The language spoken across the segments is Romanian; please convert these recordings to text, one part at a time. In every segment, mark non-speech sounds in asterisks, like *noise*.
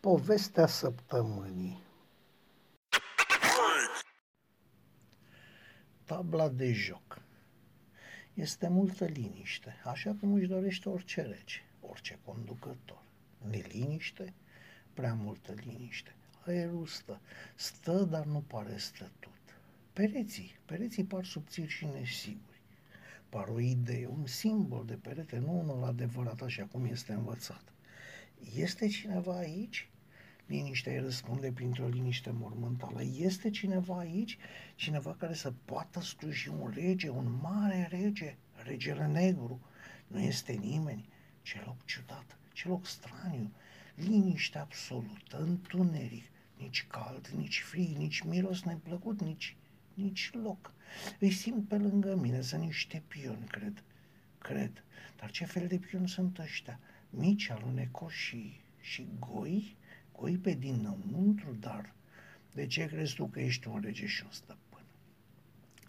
Povestea săptămânii Tabla de joc Este multă liniște, așa cum își dorește orice rege, orice conducător. Neliniște, prea multă liniște. Aerul stă, stă, dar nu pare stătut. Pereții, pereții par subțiri și nesiguri. Par o idee, un simbol de perete, nu unul adevărat așa cum este învățat. Este cineva aici? Liniștea îi răspunde printr-o liniște mormântală. Este cineva aici? Cineva care să poată sluji un rege, un mare rege, regele negru. Nu este nimeni. Ce loc ciudat, ce loc straniu. Liniște absolută, întuneric. Nici cald, nici frig, nici miros neplăcut, nici, nici loc. Îi simt pe lângă mine, sunt niște pioni, cred. Cred. Dar ce fel de pioni sunt ăștia? Mici, alunecoși și, și goi? Goi pe dinăuntru, dar de ce crezi tu că ești un rege și un stăpân?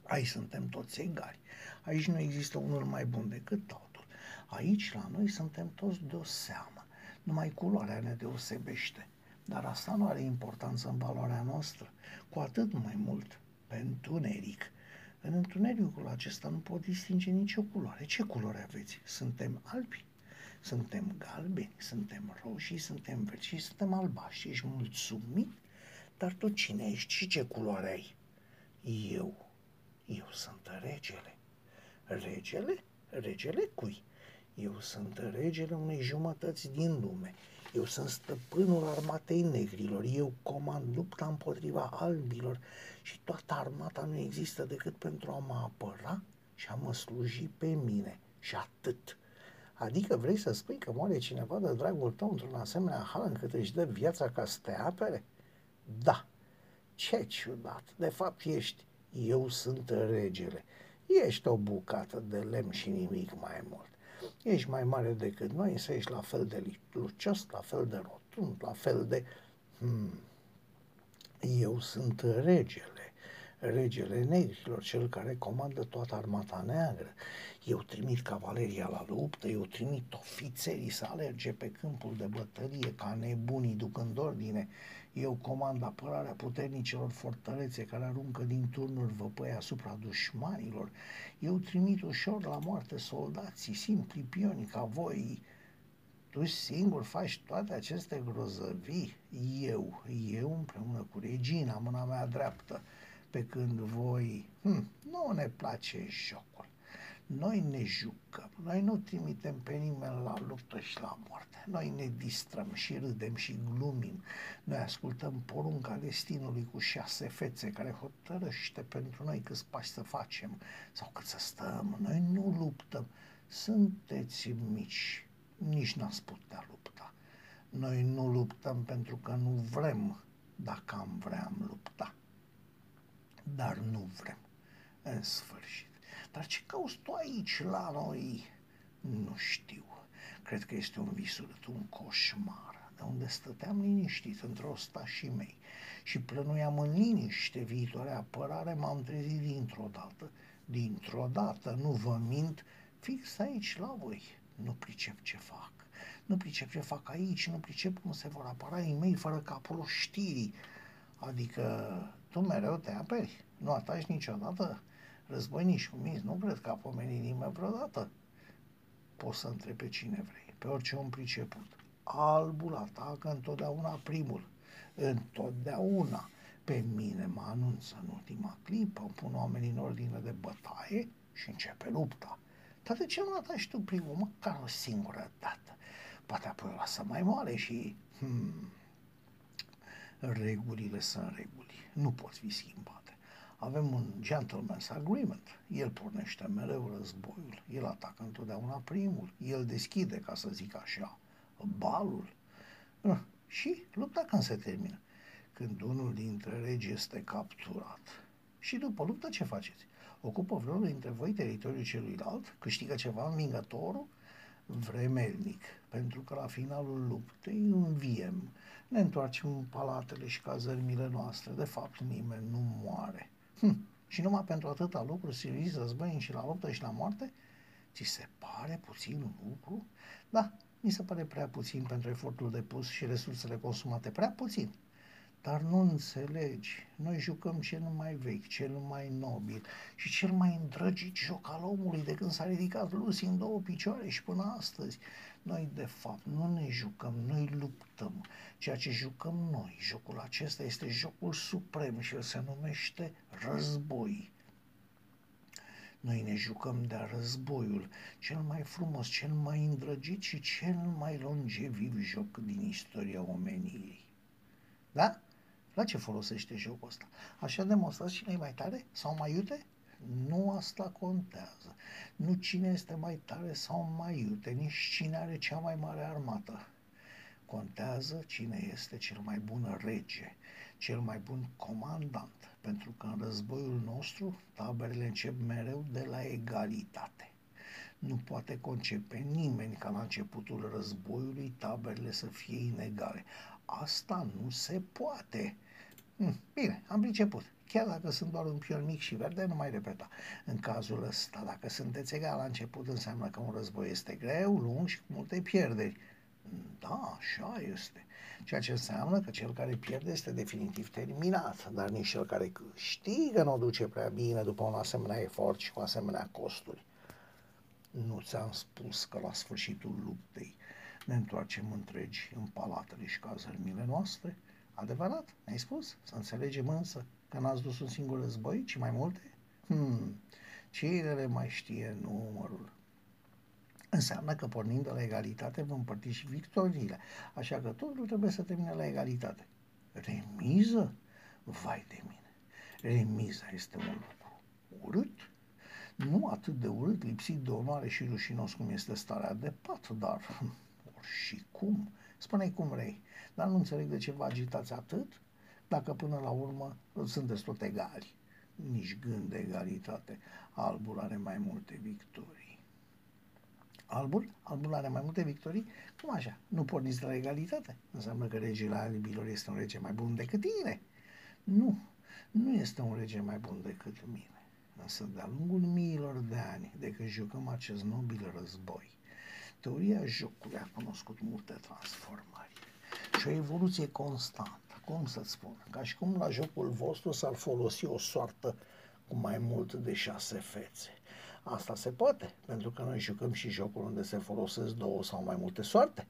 Aici suntem toți egali. Aici nu există unul mai bun decât altul. Aici, la noi, suntem toți de o seamă. Numai culoarea ne deosebește. Dar asta nu are importanță în valoarea noastră, cu atât mai mult pe întuneric. În întunericul acesta nu pot distinge nicio culoare. Ce culoare aveți? Suntem albi, suntem galbeni, suntem roșii, suntem verzi și suntem albaștri. Ești mulțumit? Dar tu cine ești și ce culoare ai? Eu. Eu sunt regele. Regele? Regele cui? Eu sunt regele unei jumătăți din lume. Eu sunt stăpânul armatei negrilor, eu comand lupta împotriva albilor și toată armata nu există decât pentru a mă apăra și a mă sluji pe mine și atât. Adică vrei să spui că moare cineva de dragul tău într-un asemenea hal încât își dă viața ca să te apere? Da. Ce ciudat. De fapt ești. Eu sunt regele. Ești o bucată de lemn și nimic mai mult. Ești mai mare decât noi, să ești la fel de lucios, la fel de rotund, la fel de... Hmm. Eu sunt regele, regele negrilor, cel care comandă toată armata neagră. Eu trimit cavaleria la luptă, eu trimit ofițerii să alerge pe câmpul de bătălie ca nebunii ducând ordine, eu comand apărarea puternicilor fortărețe care aruncă din turnuri văpăi asupra dușmanilor, eu trimit ușor la moarte soldații, simpli pioni ca voi, tu singur faci toate aceste grozăvii? Eu, eu împreună cu regina, mâna mea dreaptă, pe când voi, hm, nu ne place jocul. Noi ne jucăm, noi nu trimitem pe nimeni la luptă și la moarte. Noi ne distrăm și râdem și glumim. Noi ascultăm porunca destinului cu șase fețe care hotărăște pentru noi câți pași să facem sau cât să stăm. Noi nu luptăm. Sunteți mici, nici n-ați putea lupta. Noi nu luptăm pentru că nu vrem, dacă am vrea am lupta. Dar nu vrem. În sfârșit. Dar ce cauți tu aici la noi? Nu știu. Cred că este un vis urât, un coșmar, de unde stăteam liniștit într-o și mei și plănuiam în liniște viitoare apărare, m-am trezit dintr-o dată, dintr-o dată, nu vă mint, fix aici la voi. Nu pricep ce fac. Nu pricep ce fac aici, nu pricep cum se vor apăra ei mei fără capul știrii. Adică tu mereu te aperi, nu ataci niciodată războinici minți, nu cred că a pomenit nimeni vreodată. Poți să întrebi pe cine vrei, pe orice om priceput. Albul atacă întotdeauna primul. Întotdeauna. Pe mine mă anunță în ultima clipă, îmi pun oamenii în ordine de bătaie și începe lupta. Dar de ce nu ataci tu primul, măcar o singură dată? Poate apoi o lasă mai moare și... Hmm, regulile sunt reguli, nu pot fi schimbate. Avem un gentleman's agreement. El pornește mereu războiul, el atacă întotdeauna primul, el deschide, ca să zic așa, balul. Ah, și lupta când se termină? Când unul dintre regi este capturat. Și după luptă ce faceți? Ocupă vreunul dintre voi teritoriul celuilalt? Câștigă ceva învingătorul? Vremelnic, pentru că la finalul luptei înviem. Ne întoarcem în palatele și cazărmile noastre. De fapt, nimeni nu moare. Hm. Și numai pentru atâta lucru siliți războinici și la luptă și la moarte? Ți se pare puțin lucru? Da, Mi se pare prea puțin pentru efortul depus și resursele consumate, prea puțin. Dar nu înțelegi, noi jucăm cel mai vechi, cel mai nobil și cel mai îndrăgit joc al omului de când s-a ridicat Lucy în două picioare și până astăzi. Noi, de fapt, nu ne jucăm, noi luptăm. Ceea ce jucăm noi, jocul acesta este jocul suprem și el se numește război. Noi ne jucăm de războiul, cel mai frumos, cel mai îndrăgit și cel mai longeviv joc din istoria omeniei. Da? La ce folosește jocul ăsta? Așa demonstrați cine e mai tare sau mai iute? Nu asta contează. Nu cine este mai tare sau mai iute, nici cine are cea mai mare armată. Contează cine este cel mai bun rege, cel mai bun comandant, pentru că în războiul nostru taberele încep mereu de la egalitate. Nu poate concepe nimeni ca la începutul războiului taberele să fie inegale. Asta nu se poate. Hm, bine, am priceput. Chiar dacă sunt doar un pion mic și verde, nu mai repeta. În cazul ăsta, dacă sunteți egal la început, înseamnă că un război este greu, lung și cu multe pierderi. Da, așa este. Ceea ce înseamnă că cel care pierde este definitiv terminat, dar nici cel care câștigă nu o duce prea bine după un asemenea efort și cu asemenea costuri. Nu ți-am spus că la sfârșitul luptei ne întoarcem întregi în palatele și cazărmile noastre? Adevărat, ai spus? Să înțelegem însă că n-ați dus un singur război, ci mai multe? Hmm, cine le mai știe numărul? Înseamnă că pornind de la egalitate vom împărți și victoriile, așa că totul trebuie să termine la egalitate. Remiză? Vai de mine! Remiza este un lucru urât, nu atât de urât, lipsit de onoare și rușinos cum este starea de pat, dar *laughs* și cum? Spune-i cum vrei, dar nu înțeleg de ce vă agitați atât dacă până la urmă sunteți tot egali. Nici gând de egalitate. Albul are mai multe victorii. Albul? Albul are mai multe victorii? Cum așa? Nu porniți de la egalitate? Înseamnă că regele albilor este un rege mai bun decât tine? Nu, nu este un rege mai bun decât mine. Însă de-a lungul miilor de ani de când jucăm acest nobil război, teoria jocului a cunoscut multe transformări și o evoluție constantă cum să-ți spun, ca și cum la jocul vostru s-ar folosi o soartă cu mai mult de șase fețe. Asta se poate, pentru că noi jucăm și jocul unde se folosesc două sau mai multe soarte.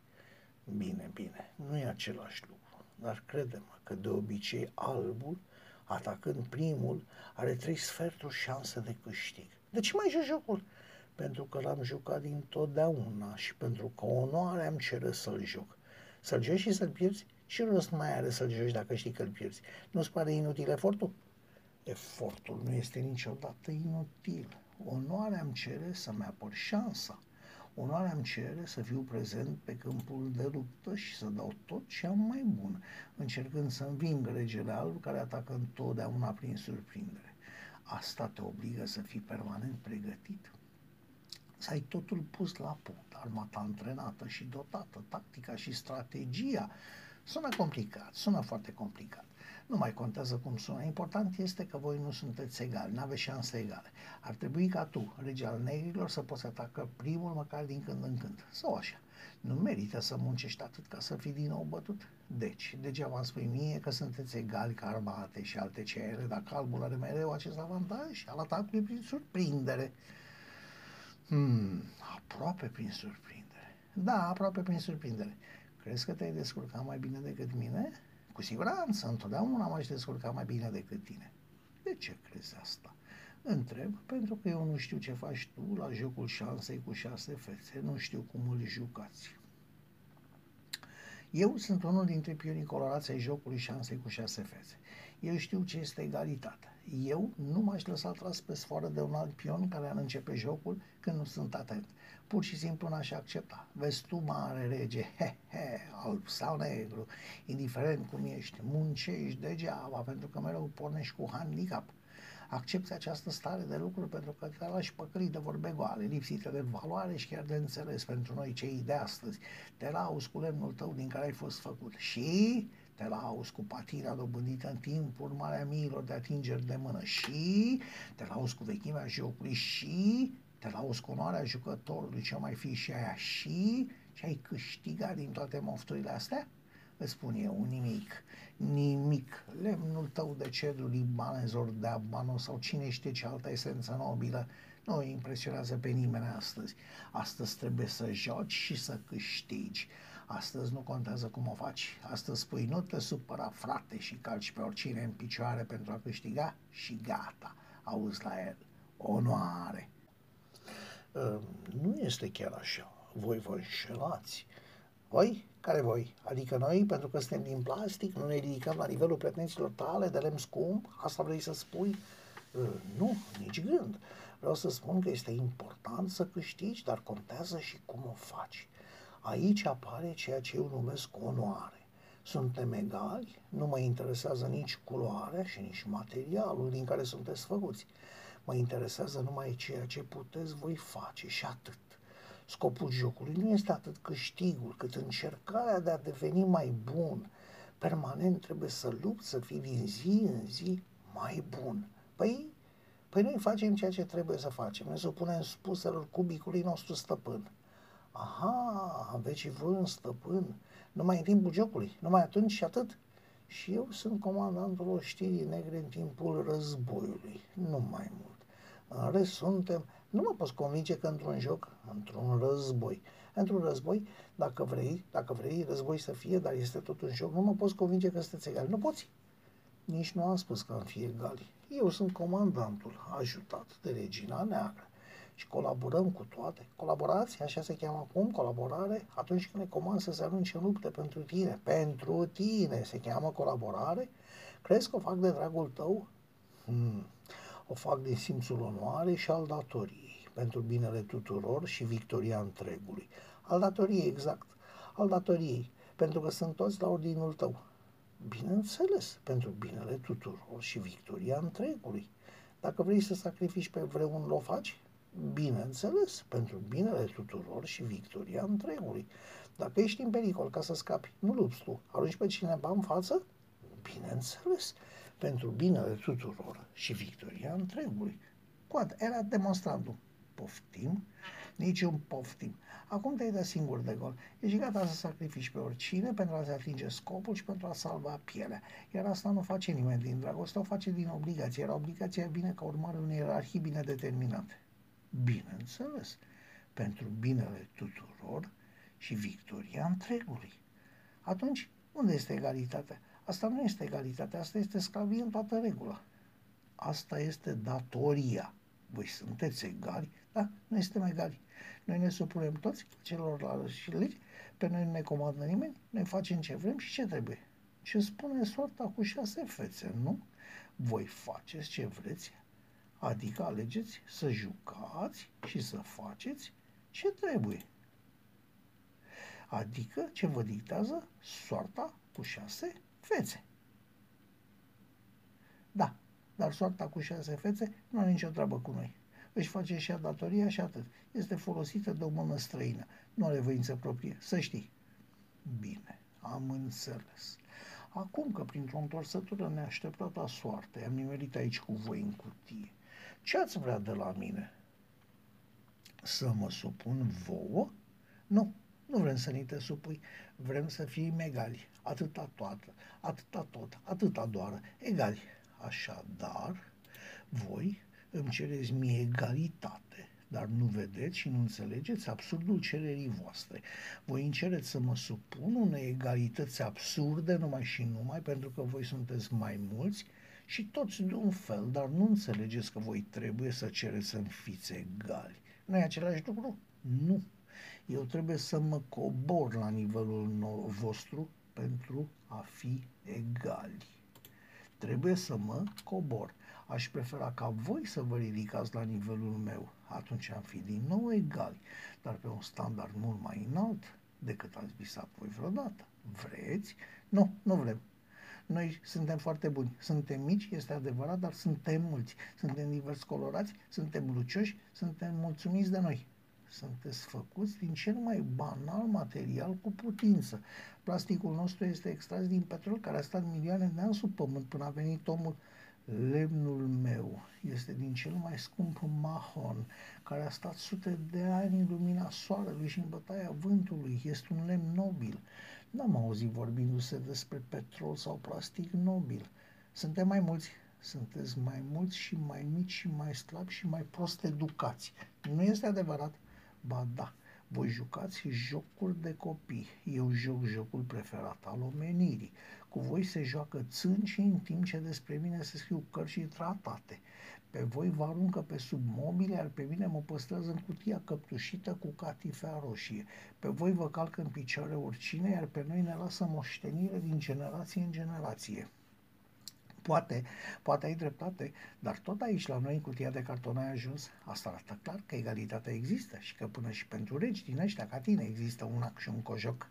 Bine, bine, nu e același lucru, dar credem că de obicei albul, atacând primul, are trei sferturi șanse de câștig. De ce mai joc jocul? Pentru că l-am jucat din totdeauna și pentru că onoarea îmi cere să-l joc. Să-l joci și să-l pierzi ce rost mai are să-l joci dacă știi că îl pierzi? Nu-ți pare inutil efortul? Efortul nu este niciodată inutil. Onoarea îmi cere să-mi apăr șansa. Onoarea îmi cere să fiu prezent pe câmpul de luptă și să dau tot ce am mai bun, încercând să înving regele alb care atacă întotdeauna prin surprindere. Asta te obligă să fii permanent pregătit. Să ai totul pus la punct, armata antrenată și dotată, tactica și strategia, Sună complicat, sună foarte complicat. Nu mai contează cum sună. Important este că voi nu sunteți egali, nu aveți șanse egale. Ar trebui ca tu, rege al negrilor, să poți ataca primul măcar din când în când. Sau așa. Nu merită să muncești atât ca să fii din nou bătut. Deci, degeaba îmi spui mie că sunteți egali ca armate și alte cere, dacă albul are mereu acest avantaj al atacului prin surprindere. Hmm, aproape prin surprindere. Da, aproape prin surprindere. Crezi că te-ai descurcat mai bine decât mine? Cu siguranță, întotdeauna m-aș descurca mai bine decât tine. De ce crezi asta? Întreb, pentru că eu nu știu ce faci tu la jocul șansei cu șase fețe, nu știu cum îl jucați. Eu sunt unul dintre pionii colorați ai jocului șansei cu șase fețe. Eu știu ce este egalitatea. Eu nu m-aș lăsa tras pe sfoară de un alt pion care ar începe jocul când nu sunt atent. Pur și simplu n-aș accepta. Vezi tu, mare rege, *laughs* he, he, alb sau negru, indiferent cum ești, muncești degeaba pentru că mereu pornești cu handicap. Accepti această stare de lucruri pentru că te lași păcălit de vorbe goale, lipsite de valoare și chiar de înțeles pentru noi cei de astăzi. Te lauzi cu lemnul tău din care ai fost făcut și te lauzi cu patina dobândită în timp urmarea miilor de atingeri de mână și te lauzi cu vechimea jocului și te lauzi cu onoarea jucătorului ce mai fi și aia și Ce ai câștigat din toate mofturile astea? Îți spun eu, nimic, nimic. Lemnul tău de cedru libanez, ori de abano sau cine știe ce altă esență nobilă nu îi impresionează pe nimeni astăzi. Astăzi trebuie să joci și să câștigi. Astăzi nu contează cum o faci. Astăzi spui nu te supăra frate și calci pe oricine în picioare pentru a câștiga și gata. Auzi la el. Onoare. Uh, nu este chiar așa. Voi vă înșelați. Voi? Care voi? Adică noi, pentru că suntem din plastic, nu ne ridicăm la nivelul pretențiilor tale de lemn scump? Asta vrei să spui? Uh, nu, nici gând. Vreau să spun că este important să câștigi, dar contează și cum o faci. Aici apare ceea ce eu numesc onoare. Suntem egali, nu mă interesează nici culoarea și nici materialul din care sunteți făcuți. Mă interesează numai ceea ce puteți voi face și atât. Scopul jocului nu este atât câștigul, cât încercarea de a deveni mai bun. Permanent trebuie să lupți, să fii din zi în zi mai bun. Păi, păi noi facem ceea ce trebuie să facem. Ne supunem spuselor cubicului nostru stăpân. Aha, aveți și voi un stăpân, numai în timpul jocului, numai atunci și atât. Și eu sunt comandantul oștirii negre în timpul războiului, nu mai mult. În rest suntem, nu mă poți convinge că într-un joc, într-un război, într-un război, dacă vrei, dacă vrei război să fie, dar este tot un joc, nu mă poți convinge că sunteți egali. Nu poți. Nici nu am spus că am fi egali. Eu sunt comandantul, ajutat de regina neagră și colaborăm cu toate. Colaborați, așa se cheamă acum, colaborare, atunci când ne comand să se arunce în lupte pentru tine. Pentru tine se cheamă colaborare. Crezi că o fac de dragul tău? Hmm. O fac din simțul onoare și al datoriei, pentru binele tuturor și victoria întregului. Al datoriei, exact. Al datoriei, pentru că sunt toți la ordinul tău. Bineînțeles, pentru binele tuturor și victoria întregului. Dacă vrei să sacrifici pe vreun, o faci? Bineînțeles, pentru binele tuturor și victoria întregului. Dacă ești în pericol ca să scapi, nu lupți tu, arunci pe cineva în față? Bineînțeles, pentru binele tuturor și victoria întregului. Poate, era demonstrantul. Poftim? Niciun poftim. Acum te-ai dat singur de gol. Ești gata să sacrifici pe oricine pentru a-ți atinge scopul și pentru a salva pielea. Iar asta nu face nimeni din dragoste, o face din obligație. Iar obligația vine ca urmare unei ierarhii bine determinate. Bineînțeles, pentru binele tuturor și victoria întregului. Atunci, unde este egalitatea? Asta nu este egalitatea, asta este sclavie în toată regula. Asta este datoria. Voi sunteți egali, da? Noi suntem egali. Noi ne supunem toți celorlalți și legi, pe noi nu ne comandă nimeni, noi facem ce vrem și ce trebuie. Ce spune soarta cu șase fețe, nu? Voi faceți ce vreți, Adică alegeți să jucați și să faceți ce trebuie. Adică ce vă dictează soarta cu șase fețe. Da, dar soarta cu șase fețe nu are nicio treabă cu noi. Își face și datoria și atât. Este folosită de o mână străină. Nu are voință proprie. Să știi. Bine, am înțeles. Acum că printr-o întorsătură neașteptată a soartei am nimerit aici cu voi în cutie, ce ați vrea de la mine? Să mă supun vouă? Nu, nu vrem să ni te supui, vrem să fim egali, atâta toată, atâta tot, atâta doar, egali. Așadar, voi îmi cereți mie egalitate, dar nu vedeți și nu înțelegeți absurdul cererii voastre. Voi încereți să mă supun unei egalități absurde numai și numai pentru că voi sunteți mai mulți și toți de un fel, dar nu înțelegeți că voi trebuie să cereți să fiți egali. Nu e același lucru? Nu. Eu trebuie să mă cobor la nivelul vostru pentru a fi egali. Trebuie să mă cobor. Aș prefera ca voi să vă ridicați la nivelul meu. Atunci am fi din nou egali, dar pe un standard mult mai înalt decât ați visat voi vreodată. Vreți? Nu, nu vrem. Noi suntem foarte buni. Suntem mici, este adevărat, dar suntem mulți. Suntem divers colorați, suntem lucioși, suntem mulțumiți de noi. Sunteți făcuți din cel mai banal material cu putință. Plasticul nostru este extras din petrol care a stat milioane de ani sub pământ până a venit omul Lemnul meu este din cel mai scump mahon, care a stat sute de ani în lumina soarelui și în bătaia vântului. Este un lemn nobil. N-am auzit vorbindu-se despre petrol sau plastic nobil. Suntem mai mulți, sunteți mai mulți și mai mici și mai slabi și mai prost educați. Nu este adevărat? Ba da, voi jucați jocuri de copii. Eu joc jocul preferat al omenirii. Cu voi se joacă țânci în timp ce despre mine se scriu cărți și tratate. Pe voi vă aruncă pe sub mobile, iar pe mine mă păstrează în cutia căptușită cu catifea roșie. Pe voi vă calcă în picioare oricine, iar pe noi ne lasă moștenire din generație în generație. Poate, poate ai dreptate, dar tot aici la noi în cutia de carton ai ajuns. Asta arată clar că egalitatea există și că până și pentru regi din ăștia ca tine există un ac și un cojoc.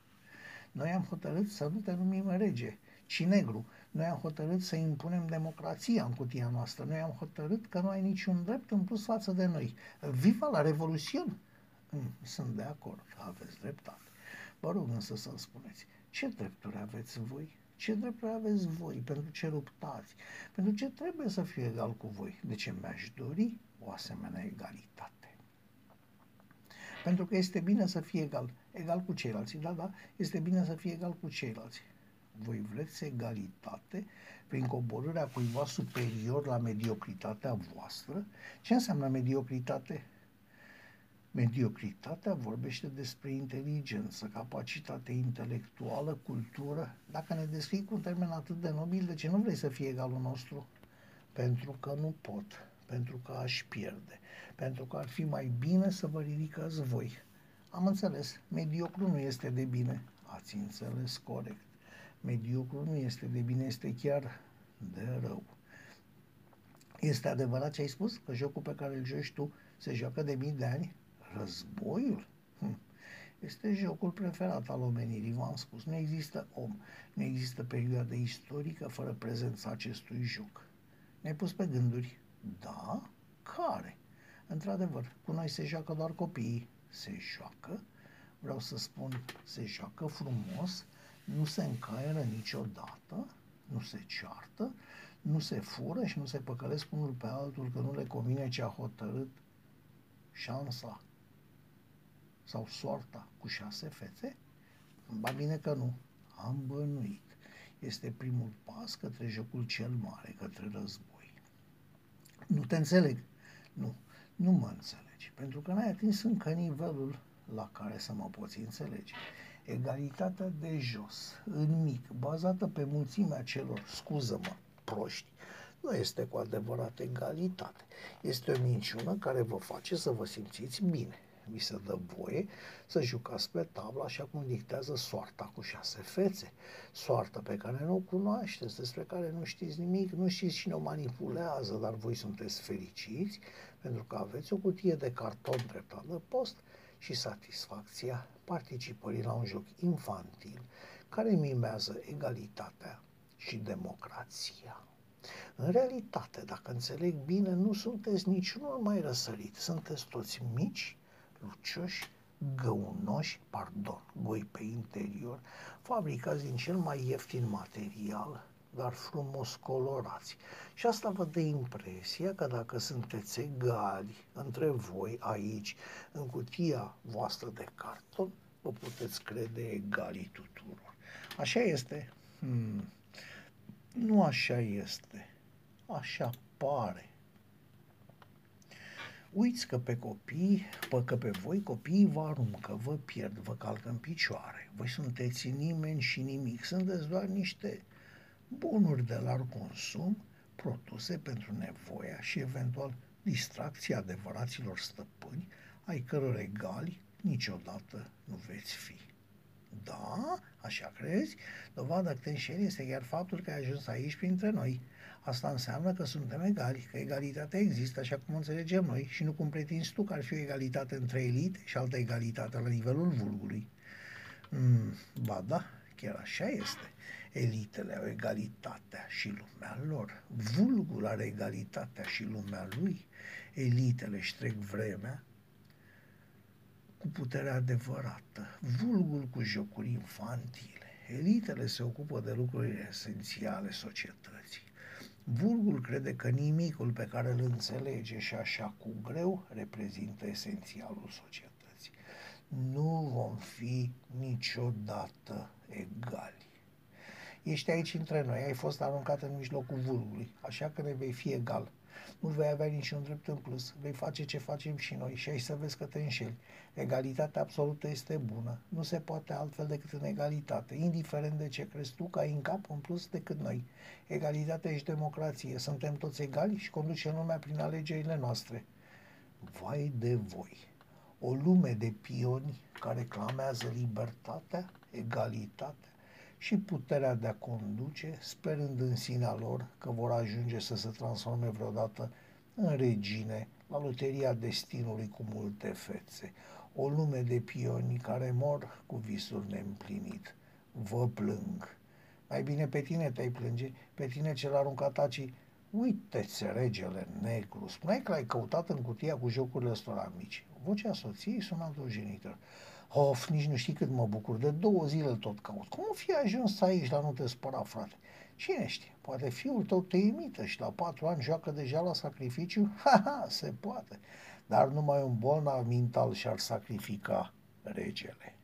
Noi am hotărât să nu te numim rege, ci negru. Noi am hotărât să impunem democrația în cutia noastră. Noi am hotărât că nu ai niciun drept în plus față de noi. Viva la Revoluțion! Mm, sunt de acord, aveți dreptate. Vă rog însă să-mi spuneți, ce drepturi aveți voi? Ce drepturi aveți voi? Pentru ce luptați? Pentru ce trebuie să fiu egal cu voi? De ce mi-aș dori o asemenea egalitate? Pentru că este bine să fie egal, egal cu ceilalți. Da, da, este bine să fie egal cu ceilalți. Voi vreți egalitate prin coborârea cuiva superior la mediocritatea voastră? Ce înseamnă mediocritate? Mediocritatea vorbește despre inteligență, capacitate intelectuală, cultură. Dacă ne descrii cu un termen atât de nobil, de ce nu vrei să fii egalul nostru? Pentru că nu pot, pentru că aș pierde, pentru că ar fi mai bine să vă ridicați voi. Am înțeles, mediocru nu este de bine. Ați înțeles corect. Mediocru nu este de bine, este chiar de rău. Este adevărat ce ai spus? Că jocul pe care îl joci tu se joacă de mii de ani? Războiul? Hm. Este jocul preferat al omenirii, v-am spus. Nu există om, nu există perioadă istorică fără prezența acestui joc. Ne-ai pus pe gânduri. Da? Care? Într-adevăr, cu noi se joacă doar copiii. Se joacă, vreau să spun, se joacă frumos, nu se încaieră niciodată, nu se ceartă, nu se fură și nu se păcălesc unul pe altul că nu le convine ce a hotărât șansa sau soarta cu șase fețe? Ba bine că nu. Am bănuit. Este primul pas către jocul cel mare, către război. Nu te înțeleg. Nu, nu mă înțelegi, pentru că n-ai atins încă nivelul la care să mă poți înțelege. Egalitatea de jos, în mic, bazată pe mulțimea celor, scuză-mă, proști, nu este cu adevărat egalitate. Este o minciună care vă face să vă simțiți bine vi se dă voie să jucați pe tablă așa cum dictează soarta cu șase fețe. Soarta pe care nu o cunoașteți, despre care nu știți nimic, nu știți cine o manipulează, dar voi sunteți fericiți pentru că aveți o cutie de carton dreptat de post și satisfacția participării la un joc infantil care mimează egalitatea și democrația. În realitate, dacă înțeleg bine, nu sunteți niciunul mai răsărit, sunteți toți mici, lucioși, găunoși, pardon, goi pe interior, fabricați din cel mai ieftin material, dar frumos colorați. Și asta vă dă impresia că dacă sunteți egali între voi aici, în cutia voastră de carton, vă puteți crede egalii tuturor. Așa este? Hmm. Nu așa este. Așa pare. Uiți că pe copii, pă că pe voi copiii vă aruncă, vă pierd, vă calcă în picioare. Voi sunteți nimeni și nimic, sunteți doar niște bunuri de larg consum produse pentru nevoia și eventual distracția adevăraților stăpâni, ai căror egali niciodată nu veți fi. Da? Așa crezi? Dovada că te înșeli este chiar faptul că ai ajuns aici printre noi. Asta înseamnă că suntem egali, că egalitatea există așa cum înțelegem noi și nu cum pretinzi tu că ar fi o egalitate între elite și altă egalitate la nivelul vulgului. Mm, ba da, chiar așa este. Elitele au egalitatea și lumea lor. Vulgul are egalitatea și lumea lui. Elitele își trec vremea cu puterea adevărată, vulgul cu jocuri infantile. Elitele se ocupă de lucrurile esențiale societății Vulgul crede că nimicul pe care îl înțelege și așa cu greu reprezintă esențialul societății. Nu vom fi niciodată egali. Ești aici între noi, ai fost aruncat în mijlocul vulgului, așa că ne vei fi egal nu vei avea niciun drept în plus, vei face ce facem și noi și ai să vezi că te înșeli. Egalitatea absolută este bună, nu se poate altfel decât în egalitate, indiferent de ce crezi tu că ai în cap în plus decât noi. Egalitatea și democrație, suntem toți egali și conducem lumea prin alegerile noastre. Vai de voi! O lume de pioni care clamează libertatea, egalitatea, și puterea de a conduce, sperând în sinea lor că vor ajunge să se transforme vreodată în regine la loteria destinului cu multe fețe, o lume de pioni care mor cu visuri neîmplinit. Vă plâng. Mai bine pe tine te-ai plânge, pe tine cel aruncat acii, uite-ți regele negru, spuneai că l-ai căutat în cutia cu jocurile ăstora mici. Vocea soției suna o genitor. Of, nici nu știi cât mă bucur, de două zile tot caut. Cum fi ajuns aici la nu te spăra, frate? Cine știe, poate fiul tău te imită și la patru ani joacă deja la sacrificiu? *laughs* Ha, ha, se poate. Dar numai un bolnav mental și-ar sacrifica regele.